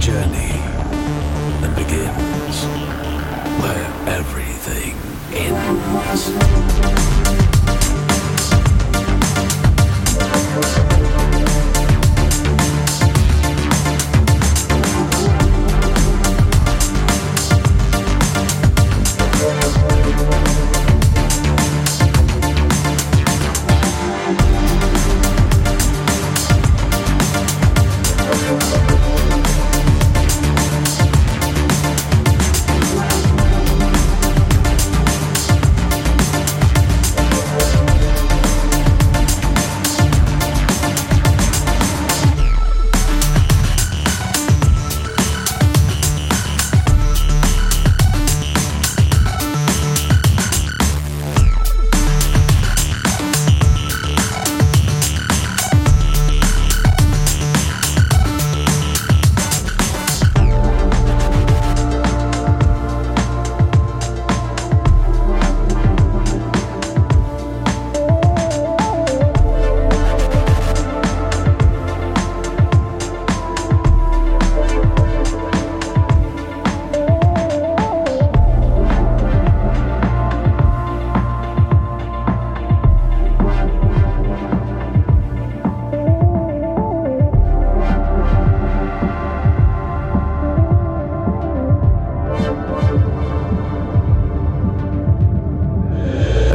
journey that begins where everything ends.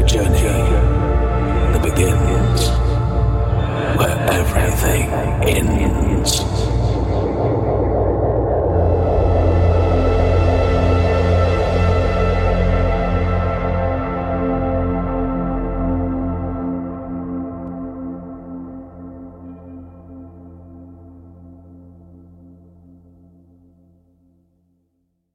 journey that begins where everything ends.